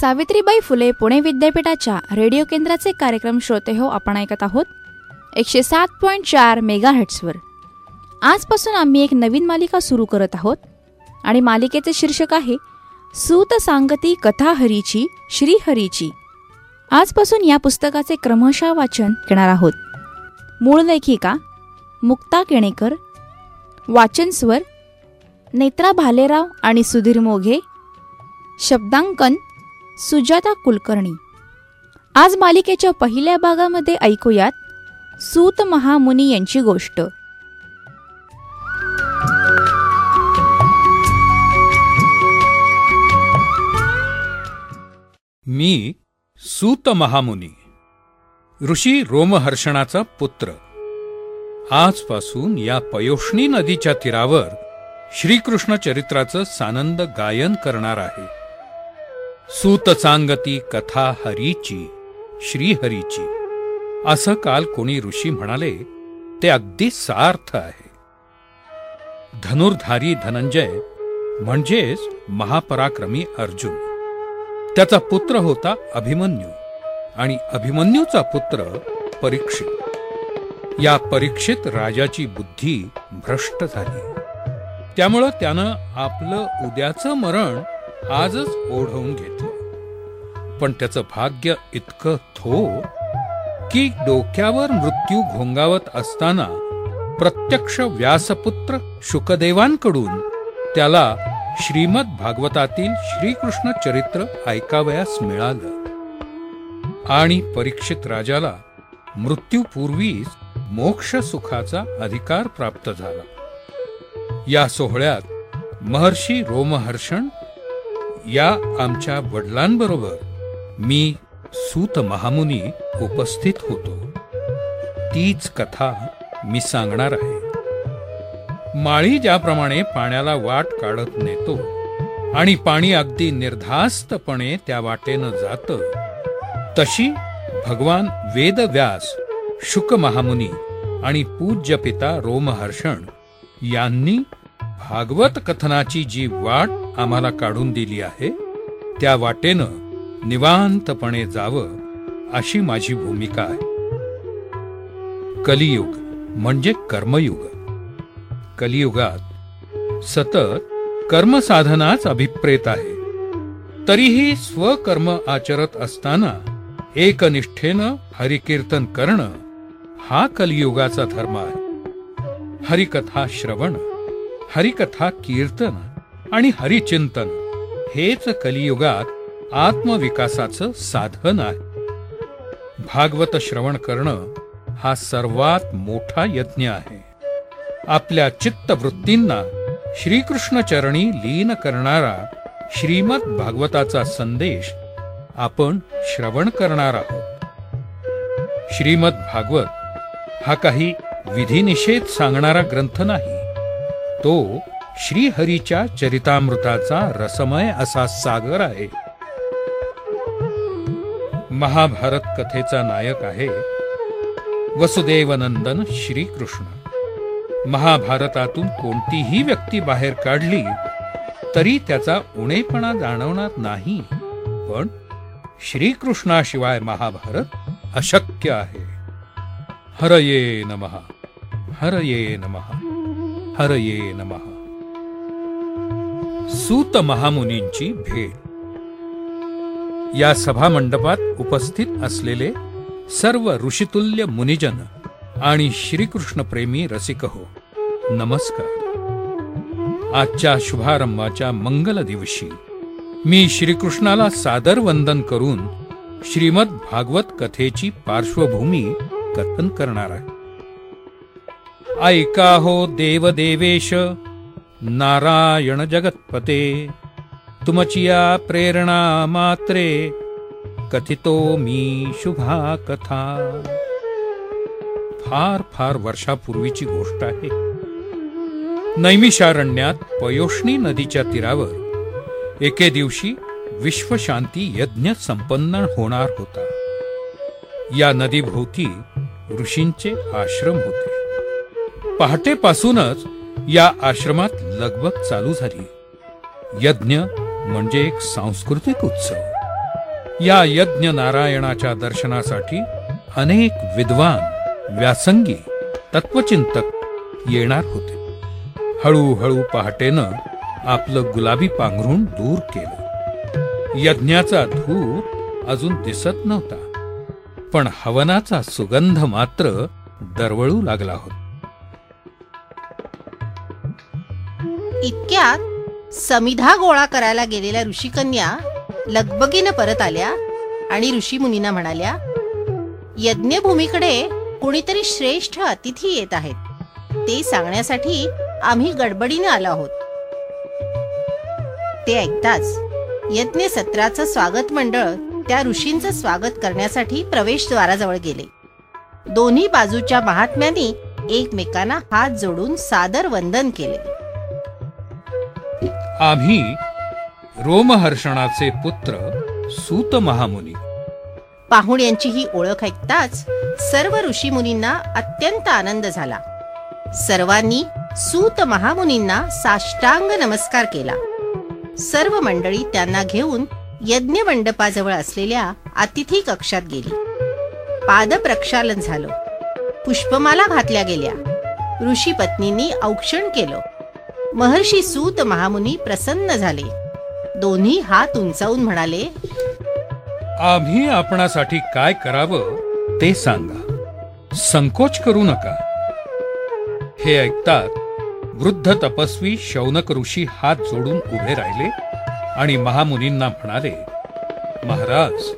सावित्रीबाई फुले पुणे विद्यापीठाच्या रेडिओ केंद्राचे कार्यक्रम श्रोते हो आपण ऐकत आहोत. एकशे सात पॉईंट चार मेगा हट्सवर आजपासून आम्ही एक नवीन मालिका सुरू करत आहोत. आणि मालिकेचे शीर्षक आहे सूत सांगती कथा हरीची श्रीहरीची आजपासून या पुस्तकाचे क्रमशः वाचन करणार आहोत. मूळ लेखिका मुक्ता केणेकर. वाचन स्वर नेत्रा भालेराव आणि सुधीर मोघे. शब्दांकन सुजाता कुलकर्णी. आज मालिकेच्या पहिल्या भागामध्ये ऐकूयात सूत महामुनी यांची गोष्ट. मी सूत महामुनी ऋषी रोमहर्षणाचा पुत्र. आजपासून या पयोष्णी नदीच्या तीरावर श्रीकृष्ण चरित्राचं सानंद गायन करणार आहे. सूत सांगती कथा हरीची श्रीहरीची. असं काल कोणी ऋषी म्हणाले ते अगदी सार्थ आहे. धनुर्धारी धनंजय म्हणजेच महापराक्रमी अर्जुन. त्याचा पुत्र होता अभिमन्यू आणि अभिमन्यूचा पुत्र परीक्षित. या परीक्षित राजाची बुद्धी भ्रष्ट झाली. त्यामुळं त्यानं आपलं उद्याचं मरण आजच ओढवून घेतलं. पण त्याचं भाग्य इतकं थो की डोक्यावर मृत्यू घोंगावत असताना प्रत्यक्ष व्यासपुत्र शुकदेवांकडून त्याला श्रीमद भागवतातील श्रीकृष्ण चरित्र ऐकावयास मिळालं. आणि परीक्षित राजाला मृत्यूपूर्वीच मोक्ष सुखाचा अधिकार प्राप्त झाला. या सोहळ्यात महर्षी रोमहर्षण या आमच्या वडिलांबरोबर मी सूत महामुनी उपस्थित होतो. तीच कथा मी सांगणार आहे. माळी ज्याप्रमाणे पाण्याला वाट काढत नेतो आणि पाणी अगदी निर्धास्तपणे त्या वाटेनं जात तशी भगवान वेदव्यास शुक महामुनी आणि पूज्य पिता रोमहर्षण यांनी भागवत कथनाची जी वाट आम्हाला काढून दिली आहे त्या वाटेनं निवांतपणे जावं अशी माझी भूमिका आहे. कलियुग म्हणजे कर्मयुग. कलियुगात सतत कर्मसाधनाच अभिप्रेत आहे. तरीही स्वकर्म आचरत असताना एकनिष्ठेनं हरिकीर्तन करणं हा कलियुगाचा धर्म आहे. हरिकथा श्रवण हरिकथा कीर्तन आणि हरिचिंतन हेच कलियुगात आत्मविकासाचं साधन आहे. भागवत श्रवण करणं हा सर्वात मोठा यज्ञ आहे. आपल्या चित्तवृत्तींना श्रीकृष्ण चरणी लीन करणारा श्रीमद भागवताचा संदेश आपण श्रवण करणार आहोत. श्रीमद भागवत हा काही विधिनिषेध सांगणारा ग्रंथ नाही. तो श्रीहरीच्या चरितामृताचा रसमय असा सागर आहे. महाभारत कथेचा नायक आहे वसुदेवनंदन श्रीकृष्ण. महाभारतातून कोणतीही व्यक्ती बाहेर काढली तरी त्याचा उणेपणा जाणवणार नाही. पण श्रीकृष्णाशिवाय महाभारत अशक्य आहे. हरये नमः हरये नमः. हरये नमः. सूत महामुनींची भेट. या सभामंडपात उपस्थित असलेले सर्व ऋषितुल्य मुनिजन आणि श्रीकृष्ण प्रेमी रसिक हो नमस्कार. आजच्या शुभारंभाच्या मंगल दिवशी मी श्रीकृष्णाला सादर वंदन करून श्रीमद भागवत कथेची पार्श्वभूमी कथन करणार आहे. ऐका हो देवदेवेश नारायण जगत्पते। तुमचिया प्रेरणा मात्रे कथितो मी शुभा कथा। फार फार वर्षापूर्वीची गोष्ट आहे। नैमिषारण्यात पयोष्णी नदीच्या तीरावर एके दिवशी विश्वशांती यज्ञ संपन्न होणार होता। या नदीभोवती ऋषींचे आश्रम होते। पहाटेपासूनच या आश्रमात लगबग चालू झाली. यज्ञ म्हणजे एक सांस्कृतिक उत्सव. या यज्ञ नारायणाच्या दर्शनासाठी अनेक विद्वान व्यासंगी तत्वचिंतक येणार होते. हळूहळू पहाटेनं आपलं गुलाबी पांघरून दूर केलं. यज्ञाचा धूर अजून दिसत नव्हता. पण हवनाचा सुगंध मात्र दरवळू लागला होता. इतक्यात समिधा गोळा करायला गेलेल्या ऋषिकन्या लगबगीनं परत आल्या आणि ऋषीमुनींना म्हणाल्या यज्ञभूमीकडे कोणीतरी श्रेष्ठ अतिथी येत आहेत. ते सांगण्यासाठी आम्ही गडबडीने आलो आहोत. ते ऐकताच यज्ञ सत्राचं स्वागत मंडळ त्या ऋषींचं स्वागत करण्यासाठी प्रवेशद्वाराजवळ गेले. दोन्ही बाजूच्या महात्म्यांनी एकमेकांना हात जोडून सादर वंदन केले. आम्ही रोमहर्षणाचे पुत्र सूत महामुनी. पाहुण्यांची ही ओळख ऐकताच सर्व ऋषीमुनींना अत्यंत आनंद झाला. सर्वांनी सूत महामुनींना साष्टांग नमस्कार केला. सर्व मंडळी त्यांना घेऊन यज्ञ मंडपाजवळ असलेल्या अतिथी कक्षात गेली. पाद प्रक्षालन झालं. पुष्पमाला घातल्या गेल्या. ऋषी पत्नींनी औक्षण केलं. महर्षी सूत महामुनी प्रसन्न झाले. दोन्ही हात उंचावून म्हणाले आम्ही आपणासाठी काय करावं ते सांगा. संकोच करू नका. हे ऐकतात वृद्ध तपस्वी शौनक ऋषी हात जोडून उभे राहिले आणि महामुनींना म्हणाले महाराज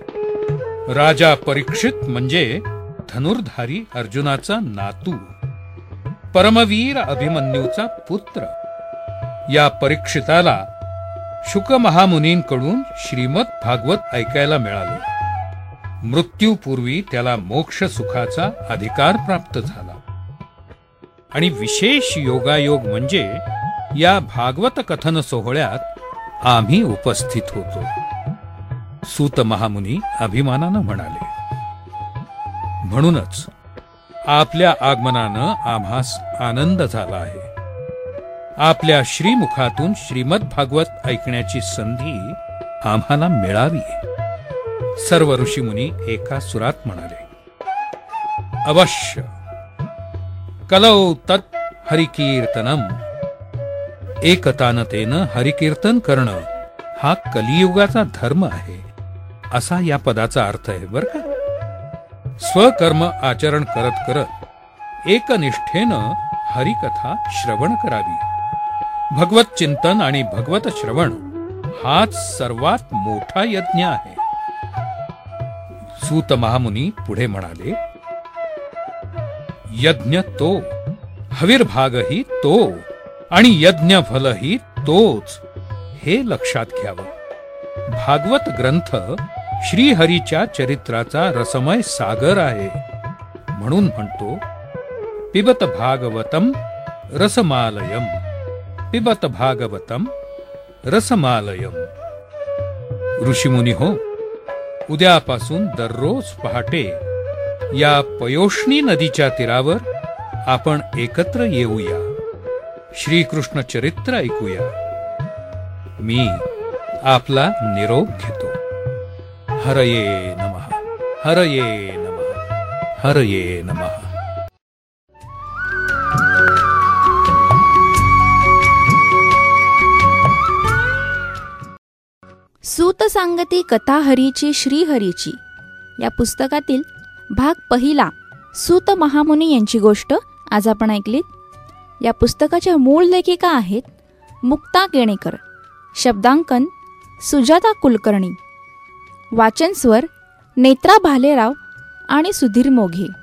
राजा परीक्षित म्हणजे धनुर्धारी अर्जुनाचा नातू परमवीर अभिमन्यूचा पुत्र या परीक्षिताला शुक महामुनींकडून श्रीमद भागवत ऐकायला मिळालं. मृत्यूपूर्वी त्याला मोक्ष सुखाचा अधिकार प्राप्त झाला. आणि विशेष योगायोग म्हणजे या भागवत कथन सोहळ्यात आम्ही उपस्थित होतो. सूत महामुनी अभिमानानं म्हणाले म्हणूनच आपल्या आगमनानं आम्हास आनंद झाला आहे. आपल्या श्रीमुखातून श्रीमद भागवत ऐकण्याची संधी आम्हाला मिळावी. सर्व ऋषीमुनी एका सुरात म्हणाले अवश्य. कलौ तत् हरिकीर्तनम. एकतानतेनं हरिकीर्तन करणं हा कलियुगाचा धर्म आहे असा या पदाचा अर्थ आहे बर का? स्वकर्म आचरण करत करत एकनिष्ठेनं हरिकथा श्रवण करावी. भगवत चिंतन आणि भगवत श्रवण हाच सर्वात मोठा यज्ञ आहे. सूत महामुनी पुढे म्हणाले यज्ञ तो हविर्भागही तो आणि यज्ञ फलही तोच हे लक्षात घ्यावं. भागवत ग्रंथ श्रीहरीच्या चरित्राचा रसमय सागर आहे. म्हणून म्हणतो पिबत भागवतम रसमालयम. पिबत भागवतम रसमालयम। ऋषीमुनी हो उद्यापासून दररोज पहाटे या पयोष्णी नदीच्या तीरावर आपण एकत्र येऊया. श्रीकृष्ण चरित्र ऐकूया. मी आपला निरोप घेतो. हरये नमः हरये नमः हरये नमः. सांगती कथा हरीची श्रीहरीची. या पुस्तकातील भाग पहिला सूत महामुनी यांची गोष्ट आज आपण ऐकलीत. या पुस्तकाच्या मूळ लेखिका आहेत मुक्ता केणेकर शब्दांकन सुजाता कुलकर्णी वाचन स्वर नेत्रा भालेराव आणि सुधीर मोघे.